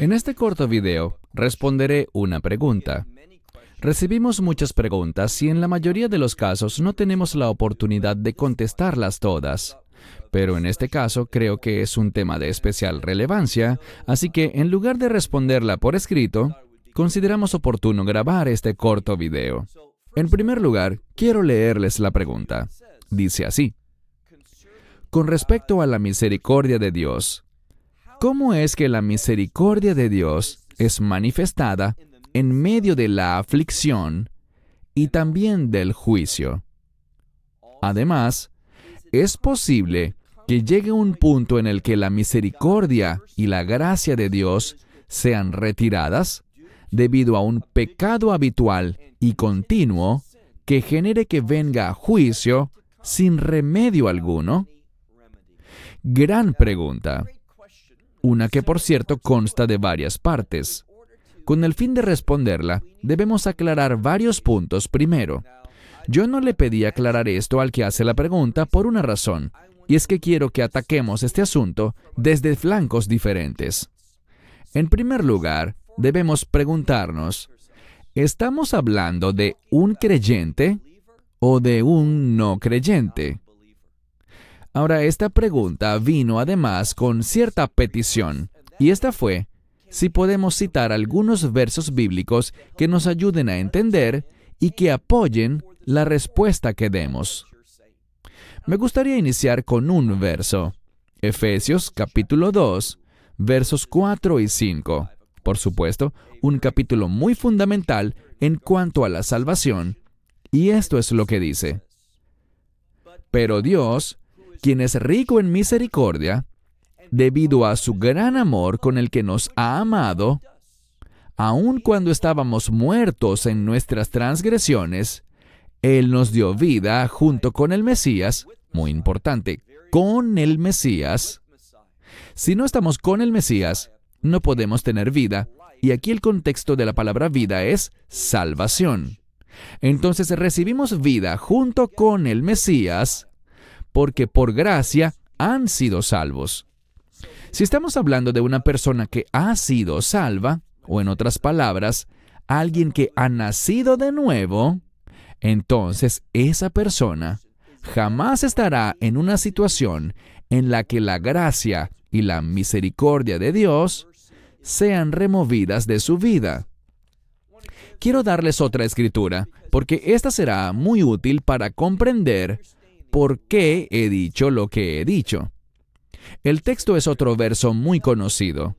En este corto video responderé una pregunta. Recibimos muchas preguntas y en la mayoría de los casos no tenemos la oportunidad de contestarlas todas. Pero en este caso creo que es un tema de especial relevancia, así que en lugar de responderla por escrito, consideramos oportuno grabar este corto video. En primer lugar, quiero leerles la pregunta. Dice así. Con respecto a la misericordia de Dios, ¿cómo es que la misericordia de Dios es manifestada en medio de la aflicción y también del juicio? Además, ¿es posible que llegue un punto en el que la misericordia y la gracia de Dios sean retiradas debido a un pecado habitual y continuo que genere que venga juicio sin remedio alguno? Gran pregunta. Una que por cierto consta de varias partes. Con el fin de responderla, debemos aclarar varios puntos primero. Yo no le pedí aclarar esto al que hace la pregunta por una razón, y es que quiero que ataquemos este asunto desde flancos diferentes. En primer lugar, debemos preguntarnos, ¿estamos hablando de un creyente o de un no creyente? Ahora, esta pregunta vino además con cierta petición, y esta fue si podemos citar algunos versos bíblicos que nos ayuden a entender y que apoyen la respuesta que demos. Me gustaría iniciar con un verso, Efesios capítulo 2, versos 4 y 5. Por supuesto, un capítulo muy fundamental en cuanto a la salvación, y esto es lo que dice. Pero Dios, quien es rico en misericordia, debido a su gran amor con el que nos ha amado, aun cuando estábamos muertos en nuestras transgresiones, Él nos dio vida junto con el Mesías, muy importante, con el Mesías. Si no estamos con el Mesías, no podemos tener vida, y aquí el contexto de la palabra vida es salvación. Entonces recibimos vida junto con el Mesías, porque por gracia han sido salvos. Si estamos hablando de una persona que ha sido salva, o en otras palabras, alguien que ha nacido de nuevo, entonces esa persona jamás estará en una situación en la que la gracia y la misericordia de Dios sean removidas de su vida. Quiero darles otra escritura, porque esta será muy útil para comprender por qué he dicho lo que he dicho. El texto es otro verso muy conocido.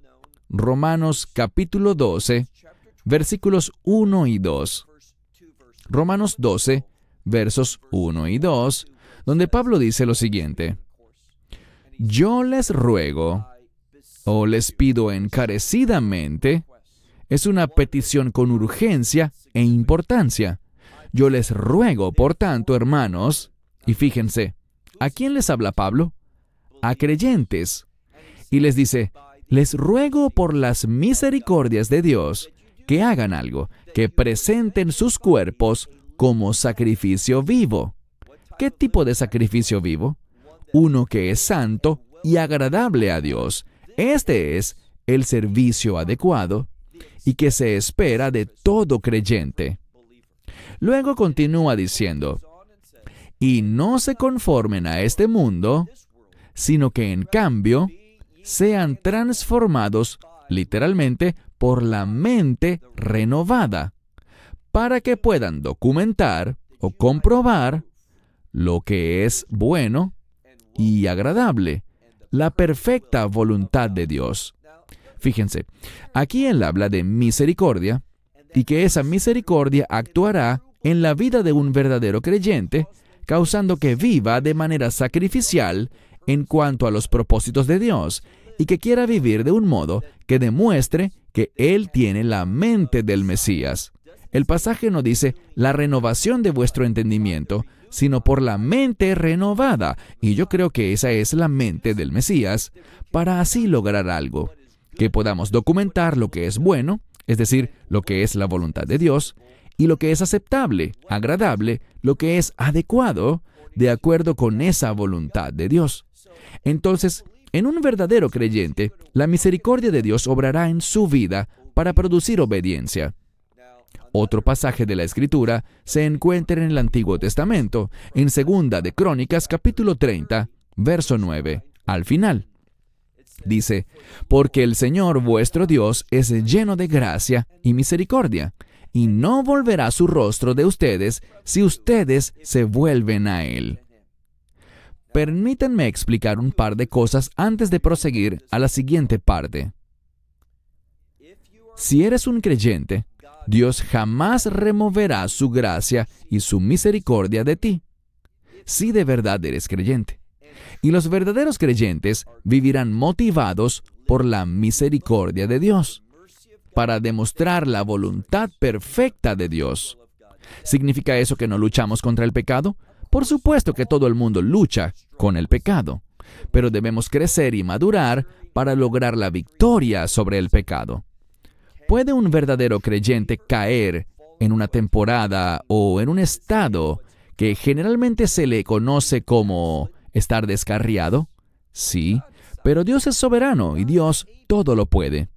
Romanos capítulo 12, versículos 1 y 2. Romanos 12, versos 1 y 2, donde Pablo dice lo siguiente. Yo les ruego, o les pido encarecidamente, es una petición con urgencia e importancia. Yo les ruego, por tanto, hermanos, y fíjense, ¿a quién les habla Pablo? A creyentes. Y les dice, les ruego por las misericordias de Dios que hagan algo, que presenten sus cuerpos como sacrificio vivo. ¿Qué tipo de sacrificio vivo? Uno que es santo y agradable a Dios. Este es el servicio adecuado y que se espera de todo creyente. Luego continúa diciendo, y no se conformen a este mundo, sino que en cambio sean transformados literalmente por la mente renovada, para que puedan documentar o comprobar lo que es bueno y agradable, la perfecta voluntad de Dios. Fíjense, aquí él habla de misericordia y que esa misericordia actuará en la vida de un verdadero creyente, causando que viva de manera sacrificial en cuanto a los propósitos de Dios y que quiera vivir de un modo que demuestre que Él tiene la mente del Mesías. El pasaje no dice la renovación de vuestro entendimiento, sino por la mente renovada, y yo creo que esa es la mente del Mesías, para así lograr algo, que podamos documentar lo que es bueno, es decir, lo que es la voluntad de Dios, y lo que es aceptable, agradable, lo que es adecuado, de acuerdo con esa voluntad de Dios. Entonces, En un verdadero creyente, la misericordia de Dios obrará en su vida para producir obediencia. Otro pasaje de la Escritura se encuentra en el Antiguo Testamento, en Segunda de Crónicas capítulo 30, verso 9, al final. Dice, porque el Señor vuestro Dios es lleno de gracia y misericordia, y no volverá su rostro de ustedes si ustedes se vuelven a Él. Permítanme explicar un par de cosas antes de proseguir a la siguiente parte. Si eres un creyente, Dios jamás removerá su gracia y su misericordia de ti, si de verdad eres creyente. Y los verdaderos creyentes vivirán motivados por la misericordia de Dios, para demostrar la voluntad perfecta de Dios. ¿Significa eso que no luchamos contra el pecado? Por supuesto que todo el mundo lucha con el pecado, pero debemos crecer y madurar para lograr la victoria sobre el pecado. ¿Puede un verdadero creyente caer en una temporada o en un estado que generalmente se le conoce como estar descarriado? Sí, pero Dios es soberano y Dios todo lo puede.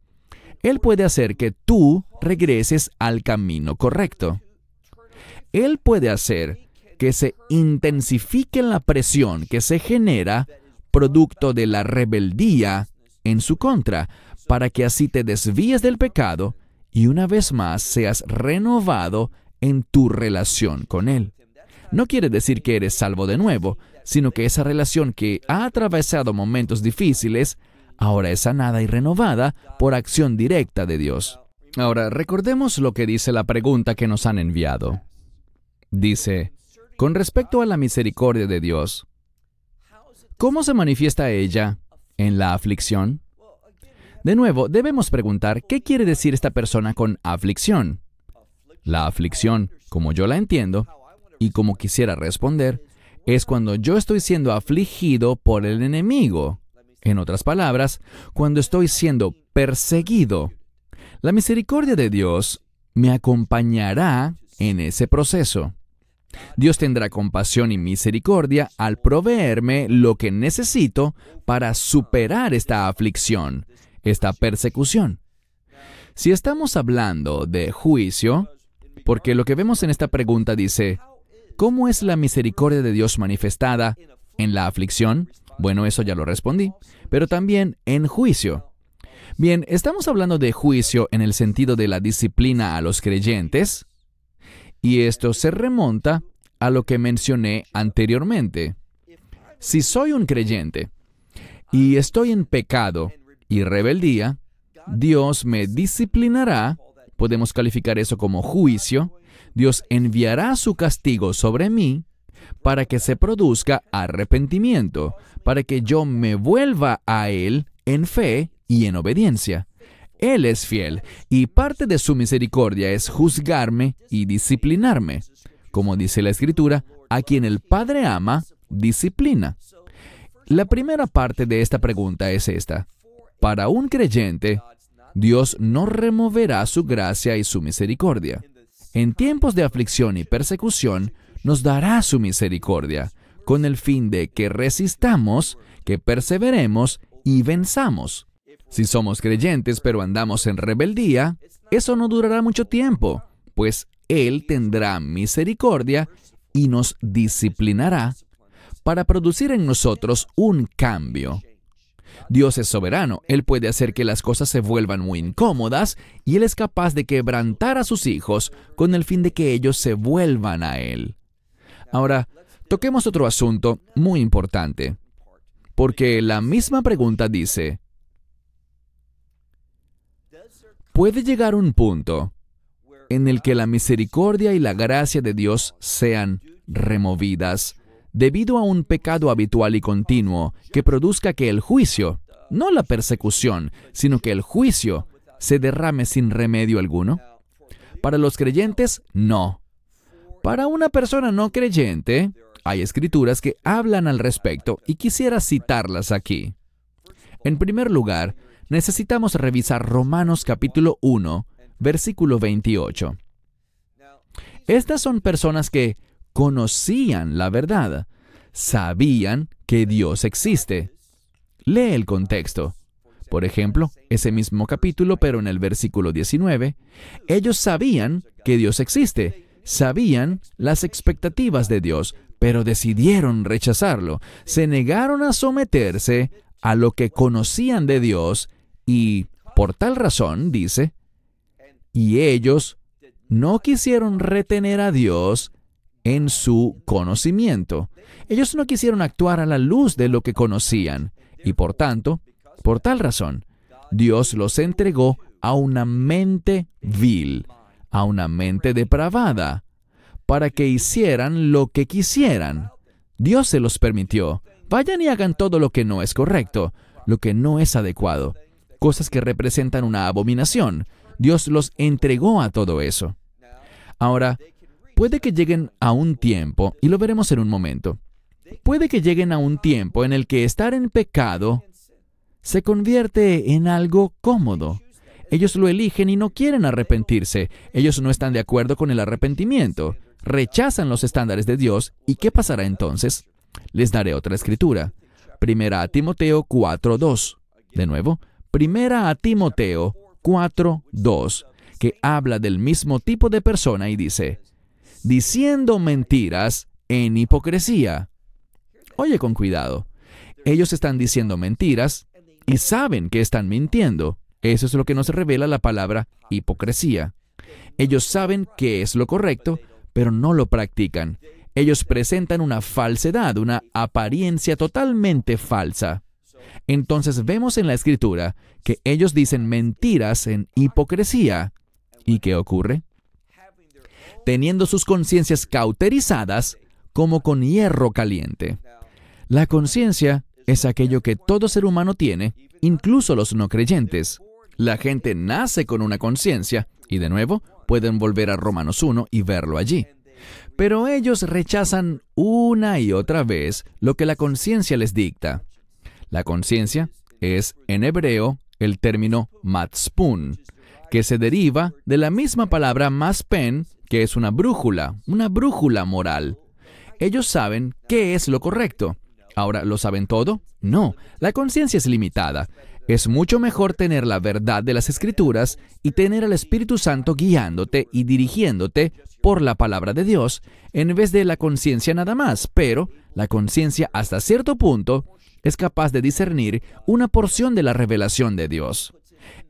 Él puede hacer que tú regreses al camino correcto. Él puede hacer que se intensifique la presión que se genera producto de la rebeldía en su contra, para que así te desvíes del pecado y una vez más seas renovado en tu relación con Él. No quiere decir que eres salvo de nuevo, sino que esa relación que ha atravesado momentos difíciles ahora es sanada y renovada por acción directa de Dios. Ahora, recordemos lo que dice la pregunta que nos han enviado. Dice, con respecto a la misericordia de Dios, ¿cómo se manifiesta ella en la aflicción? De nuevo, debemos preguntar qué quiere decir esta persona con aflicción. La aflicción, como yo la entiendo, y como quisiera responder, es cuando yo estoy siendo afligido por el enemigo. En otras palabras, cuando estoy siendo perseguido. La misericordia de Dios me acompañará en ese proceso. Dios tendrá compasión y misericordia al proveerme lo que necesito para superar esta aflicción, esta persecución. Si estamos hablando de juicio, porque lo que vemos en esta pregunta dice, ¿cómo es la misericordia de Dios manifestada en la aflicción? Bueno, eso ya lo respondí, pero también en juicio. Bien, estamos hablando de juicio en el sentido de la disciplina a los creyentes, y esto se remonta a lo que mencioné anteriormente. Si soy un creyente y estoy en pecado y rebeldía, Dios me disciplinará, podemos calificar eso como juicio, Dios enviará su castigo sobre mí para que se produzca arrepentimiento, para que yo me vuelva a Él en fe y en obediencia. Él es fiel y parte de su misericordia es juzgarme y disciplinarme. Como dice la Escritura, a quien el Padre ama, disciplina. La primera parte de esta pregunta es esta. Para un creyente, Dios no removerá su gracia y su misericordia. En tiempos de aflicción y persecución, nos dará su misericordia, con el fin de que resistamos, que perseveremos y venzamos. Si somos creyentes pero andamos en rebeldía, eso no durará mucho tiempo, pues Él tendrá misericordia y nos disciplinará para producir en nosotros un cambio. Dios es soberano, Él puede hacer que las cosas se vuelvan muy incómodas y Él es capaz de quebrantar a sus hijos con el fin de que ellos se vuelvan a Él. Ahora, toquemos otro asunto muy importante, porque la misma pregunta dice, ¿puede llegar un punto en el que la misericordia y la gracia de Dios sean removidas debido a un pecado habitual y continuo que produzca que el juicio, no la persecución, sino que el juicio se derrame sin remedio alguno? Para los creyentes, no. Para una persona no creyente, hay escrituras que hablan al respecto y quisiera citarlas aquí. En primer lugar, necesitamos revisar Romanos capítulo 1, versículo 28. Estas son personas que conocían la verdad, sabían que Dios existe. lee el contexto. Por ejemplo, ese mismo capítulo, pero en el versículo 19, ellos sabían que Dios existe, sabían las expectativas de Dios, pero decidieron rechazarlo, se negaron a someterse a lo que conocían de Dios y, por tal razón, dice, y ellos no quisieron retener a Dios en su conocimiento. Ellos no quisieron actuar a la luz de lo que conocían, y por tanto, por tal razón, Dios los entregó a una mente vil, a una mente depravada, para que hicieran lo que quisieran. Dios se los permitió. Vayan y hagan todo lo que no es correcto, lo que no es adecuado, cosas que representan una abominación. Dios los entregó a todo eso. Ahora, puede que lleguen a un tiempo, y lo veremos en un momento, puede que lleguen a un tiempo en el que estar en pecado se convierte en algo cómodo. Ellos lo eligen y no quieren arrepentirse. Ellos no están de acuerdo con el arrepentimiento. Rechazan los estándares de Dios. ¿Y qué pasará entonces? Les daré otra escritura. Primera a Timoteo 4.2. De nuevo, Primera a Timoteo 4.2, que habla del mismo tipo de persona y dice, diciendo mentiras en hipocresía. Oye con cuidado. Ellos están diciendo mentiras y saben que están mintiendo. Eso es lo que nos revela la palabra hipocresía. Ellos saben que es lo correcto, pero no lo practican. Ellos presentan una falsedad, una apariencia totalmente falsa. Entonces vemos en la escritura que ellos dicen mentiras en hipocresía. ¿Y qué ocurre? Teniendo sus conciencias cauterizadas como con hierro caliente. La conciencia es aquello que todo ser humano tiene, incluso los no creyentes. La gente nace con una conciencia, y de nuevo, pueden volver a Romanos 1 y verlo allí. Pero ellos rechazan una y otra vez lo que la conciencia les dicta. La conciencia es, en hebreo, el término matspun, que se deriva de la misma palabra maspen, que es una brújula, una brújula moral. Ellos saben qué es lo correcto. Ahora, ¿lo saben todo? No, la conciencia es limitada. Es mucho mejor tener la verdad de las escrituras y tener al Espíritu Santo guiándote y dirigiéndote por la palabra de Dios en vez de la conciencia nada más. Pero la conciencia hasta cierto punto es capaz de discernir una porción de la revelación de Dios.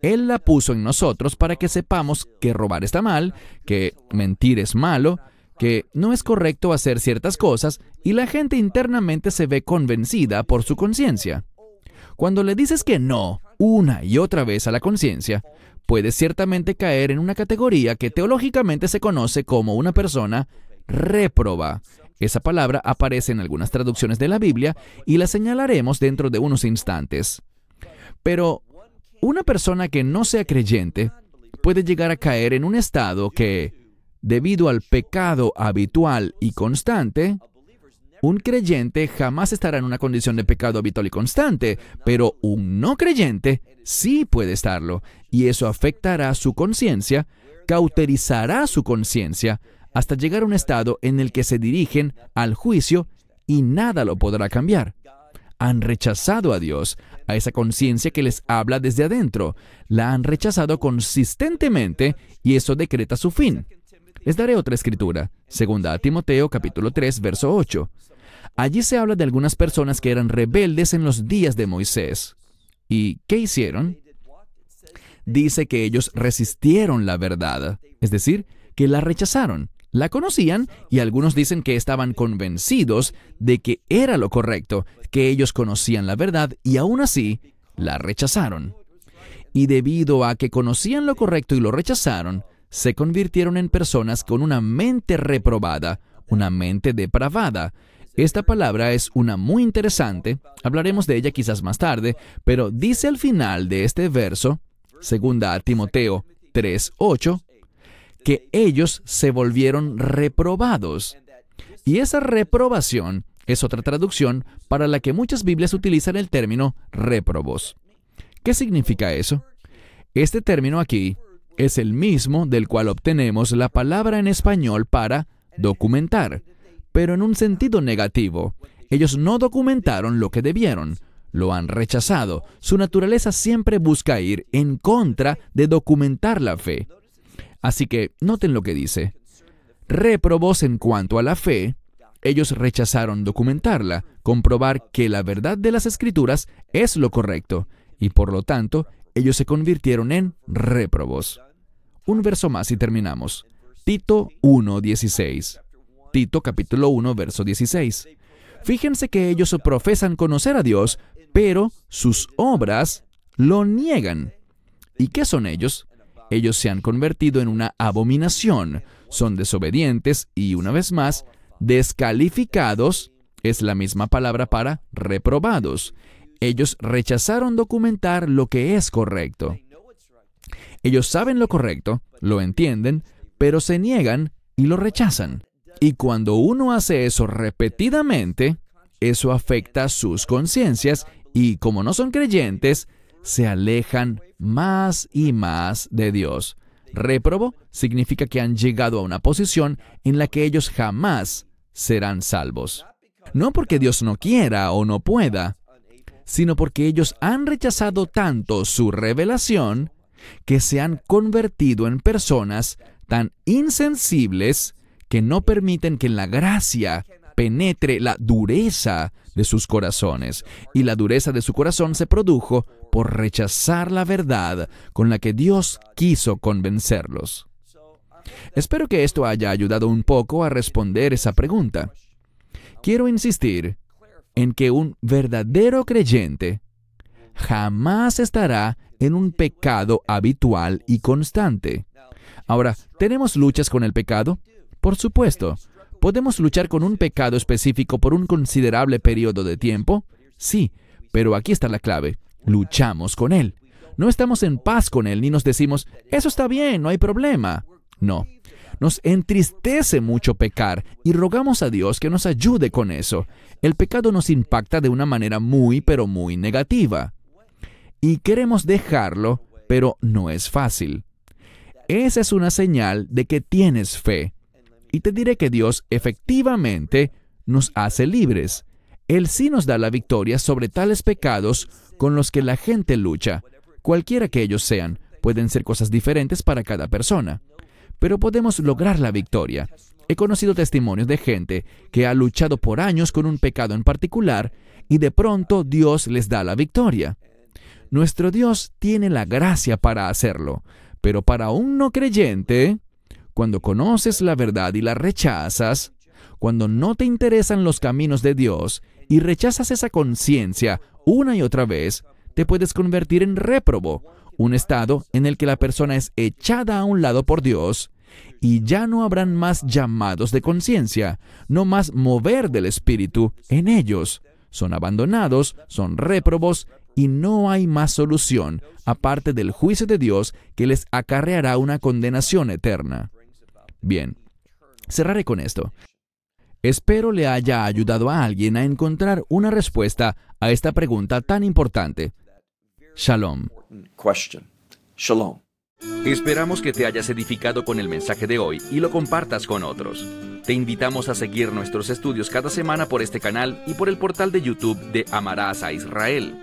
Él la puso en nosotros para que sepamos que robar está mal, que mentir es malo, que no es correcto hacer ciertas cosas y la gente internamente se ve convencida por su conciencia. Cuando le dices que no una y otra vez a la conciencia, puedes ciertamente caer en una categoría que teológicamente se conoce como una persona réproba. Esa palabra aparece en algunas traducciones de la Biblia y la señalaremos dentro de unos instantes. Pero una persona que no sea creyente puede llegar a caer en un estado que, debido al pecado habitual y constante, un creyente jamás estará en una condición de pecado habitual y constante, pero un no creyente sí puede estarlo, y eso afectará su conciencia, cauterizará su conciencia, hasta llegar a un estado en el que se dirigen al juicio y nada lo podrá cambiar. Han rechazado a Dios, a esa conciencia que les habla desde adentro. La han rechazado consistentemente y eso decreta su fin. Les daré otra escritura, segunda a Timoteo capítulo 3, verso 8. Allí se habla de algunas personas que eran rebeldes en los días de Moisés. ¿Y qué hicieron? Dice que ellos resistieron la verdad, es decir, que la rechazaron. La conocían y algunos dicen que estaban convencidos de que era lo correcto, que ellos conocían la verdad y aún así la rechazaron. Y debido a que conocían lo correcto y lo rechazaron, se convirtieron en personas con una mente reprobada, una mente depravada, esta palabra es una muy interesante, hablaremos de ella quizás más tarde, pero dice al final de este verso, segunda a Timoteo 3:8, que ellos se volvieron reprobados. Y esa reprobación es otra traducción para la que muchas Biblias utilizan el término réprobos. ¿Qué significa eso? Este término aquí es el mismo del cual obtenemos la palabra en español para documentar, pero en un sentido negativo. Ellos no documentaron lo que debieron. lo han rechazado. Su naturaleza siempre busca ir en contra de documentar la fe. Así que noten lo que dice. Réprobos en cuanto a la fe, ellos rechazaron documentarla, comprobar que la verdad de las escrituras es lo correcto, y por lo tanto, ellos se convirtieron en réprobos. Un verso más y terminamos. Tito 1.16. Tito capítulo 1, verso 16. Fíjense que ellos profesan conocer a Dios, pero sus obras lo niegan. ¿Y qué son ellos? Ellos se han convertido en una abominación, son desobedientes y, una vez más, descalificados es la misma palabra para reprobados. Ellos rechazaron documentar lo que es correcto. Ellos saben lo correcto, lo entienden, pero se niegan y lo rechazan. Y cuando uno hace eso repetidamente, eso afecta sus conciencias y como no son creyentes, se alejan más y más de Dios. Réprobo significa que han llegado a una posición en la que ellos jamás serán salvos. No porque Dios no quiera o no pueda, sino porque ellos han rechazado tanto su revelación que se han convertido en personas tan insensibles que no permiten que la gracia penetre la dureza de sus corazones. Y la dureza de su corazón se produjo por rechazar la verdad con la que Dios quiso convencerlos. Espero que esto haya ayudado un poco a responder esa pregunta. Quiero insistir en que un verdadero creyente jamás estará en un pecado habitual y constante. Ahora, ¿tenemos luchas con el pecado? Por supuesto. ¿Podemos luchar con un pecado específico por un considerable periodo de tiempo? Sí, pero aquí está la clave. Luchamos con él. No estamos en paz con él ni nos decimos, eso está bien, no hay problema. No. Nos entristece mucho pecar y rogamos a Dios que nos ayude con eso. El pecado nos impacta de una manera muy, pero muy negativa. Y queremos dejarlo, pero no es fácil. Esa es una señal de que tienes fe. Y te diré que Dios efectivamente nos hace libres. Él sí nos da la victoria sobre tales pecados con los que la gente lucha. Cualquiera que ellos sean, pueden ser cosas diferentes para cada persona. Pero podemos lograr la victoria. He conocido testimonios de gente que ha luchado por años con un pecado en particular y de pronto Dios les da la victoria. Nuestro Dios tiene la gracia para hacerlo, pero para un no creyente, cuando conoces la verdad y la rechazas, cuando no te interesan los caminos de Dios y rechazas esa conciencia una y otra vez, te puedes convertir en réprobo, un estado en el que la persona es echada a un lado por Dios y ya no habrán más llamados de conciencia, no más mover del Espíritu en ellos. Son abandonados, son réprobos y no hay más solución aparte del juicio de Dios que les acarreará una condenación eterna. Bien, cerraré con esto. Espero le haya ayudado a alguien a encontrar una respuesta a esta pregunta tan importante. Shalom. Shalom. Esperamos que te hayas edificado con el mensaje de hoy y lo compartas con otros. Te invitamos a seguir nuestros estudios cada semana por este canal y por el portal de YouTube de Amarás a Israel.